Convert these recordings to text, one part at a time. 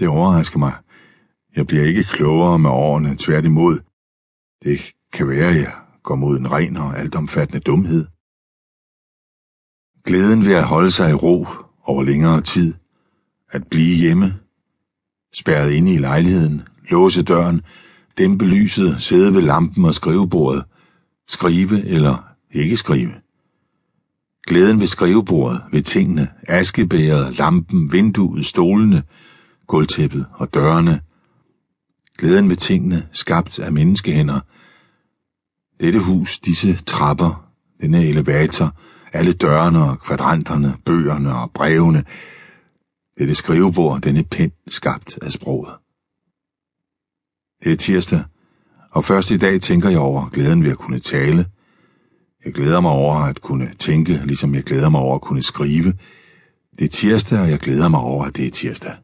Det overrasker mig. Jeg bliver ikke klogere med årene, tværtimod. Det kan være, jeg går mod en ren og altomfattende dumhed. Glæden ved at holde sig i ro over længere tid, at blive hjemme, spærret inde i lejligheden, låse døren, dæmpe lyset, sidde ved lampen og skrivebordet, skrive eller ikke skrive. Glæden ved skrivebordet, ved tingene, askebæret, lampen, vinduet, stolene, gulvtæppet og dørene. Glæden ved tingene, skabt af menneskehænder. Dette hus, disse trapper, denne elevator, alle dørene og kvadranterne, bøgerne og brevene, dette skrivebord, denne pen, skabt af sproget. Det er tirsdag, og først i dag tænker jeg over glæden ved at kunne tale. Jeg glæder mig over at kunne tænke, ligesom jeg glæder mig over at kunne skrive. Det er tirsdag, og jeg glæder mig over, at det er tirsdag.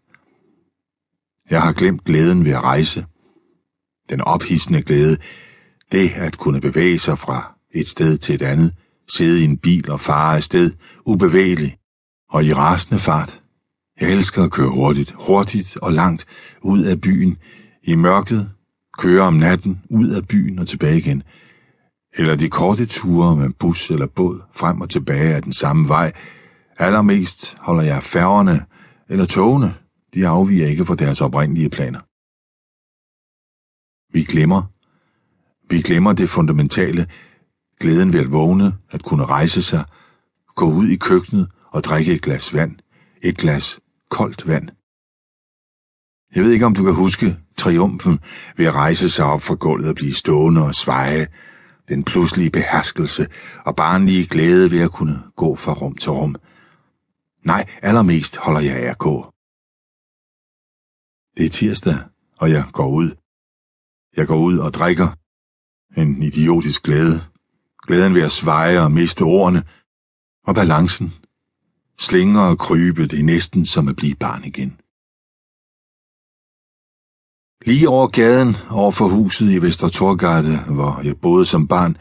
Jeg har glemt glæden ved at rejse. Den ophidsende glæde, det at kunne bevæge sig fra et sted til et andet, sidde i en bil og fare afsted, ubevægelig og i rasende fart. Jeg elsker at køre hurtigt, hurtigt og langt ud af byen, i mørket, køre om natten ud af byen og tilbage igen. Eller de korte ture med bus eller båd frem og tilbage af den samme vej. Allermest holder jeg færgerne eller togene. De afviger ikke fra deres oprindelige planer. Vi glemmer. Vi glemmer det fundamentale, glæden ved at vågne, at kunne rejse sig, gå ud i køkkenet og drikke et glas vand, et glas koldt vand. Jeg ved ikke, om du kan huske triumfen ved at rejse sig op fra gulvet og blive stående og sveje, den pludselige beherskelse og barnlige glæde ved at kunne gå fra rum til rum. Nej, allermest holder jeg af at gå. Det er tirsdag, og jeg går ud. Jeg går ud og drikker. En idiotisk glæde. Glæden ved at sveje og miste ordene. Og balancen. Slinger og krybe, det er næsten som at blive barn igen. Lige over gaden, over for huset i Vester Torgade, hvor jeg boede som barn,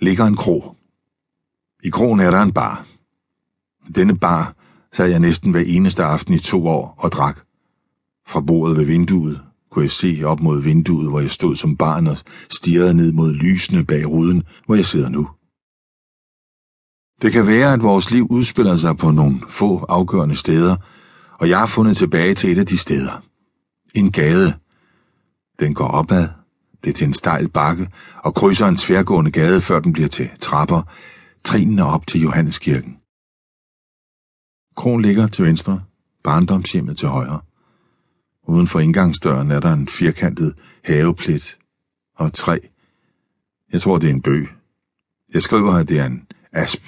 ligger en kro. I krogen er der en bar. Denne bar sad jeg næsten hver eneste aften i to år og drak. Fra bordet ved vinduet kunne jeg se op mod vinduet, hvor jeg stod som barn og stirrede ned mod lysene bag ruden, hvor jeg sidder nu. Det kan være, at vores liv udspiller sig på nogle få afgørende steder, og jeg har fundet tilbage til et af de steder. En gade, den går opad, bliver til en stejl bakke og krydser en tværgående gade, før den bliver til trapper, trinene op til Johanneskirken. Kron ligger til venstre, barndomshjemmet til højre. Uden for indgangsdøren er der en firkantet haveplet og et træ. Jeg tror, det er en bøg. Jeg skriver, at det er en asp.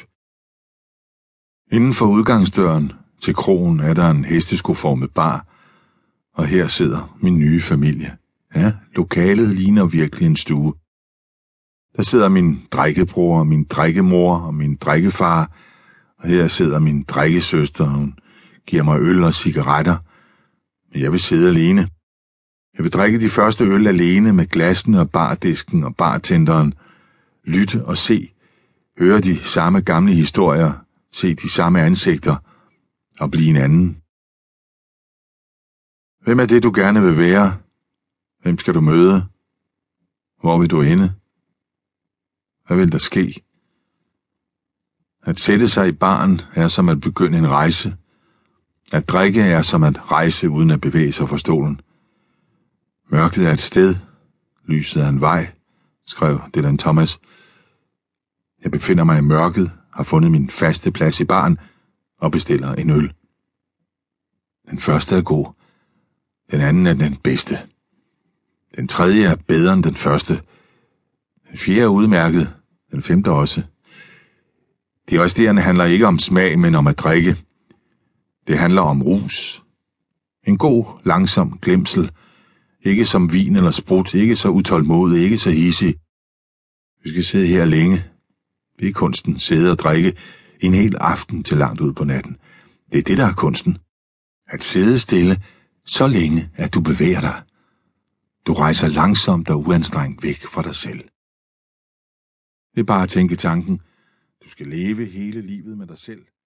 Inden for udgangsdøren til krogen er der en hesteskoformet bar, og her sidder min nye familie. Ja, lokalet ligner virkelig en stue. Der sidder min drikkebror, min drikkemor og min drikkefar, og her sidder min drikkesøster, og hun giver mig øl og cigaretter. Men jeg vil sidde alene. Jeg vil drikke de første øl alene med glassene og bardisken og bartenderen, lytte og se, høre de samme gamle historier, se de samme ansigter og blive en anden. Hvem er det, du gerne vil være? Hvem skal du møde? Hvor vil du ende? Hvad vil der ske? At sætte sig i barn er som at begynde en rejse. At drikke er som at rejse uden at bevæge sig fra stolen. Mørket er et sted, lyset er en vej, skrev Dylan Thomas. Jeg befinder mig i mørket, har fundet min faste plads i barn og bestiller en øl. Den første er god. Den anden er den bedste. Den tredje er bedre end den første. Den fjerde er udmærket. Den femte også. De resterende handler ikke om smag, men om at drikke. Det handler om rus. En god, langsom glemsel. Ikke som vin eller sprut, ikke så utålmodig, ikke så hissig. Vi skal sidde her længe. Det er kunsten, sidde og drikke en hel aften til langt ud på natten. Det er det, der er kunsten. At sidde stille så længe, at du bevæger dig. Du rejser langsomt og uanstrengt væk fra dig selv. Det er bare at tænke tanken. Du skal leve hele livet med dig selv.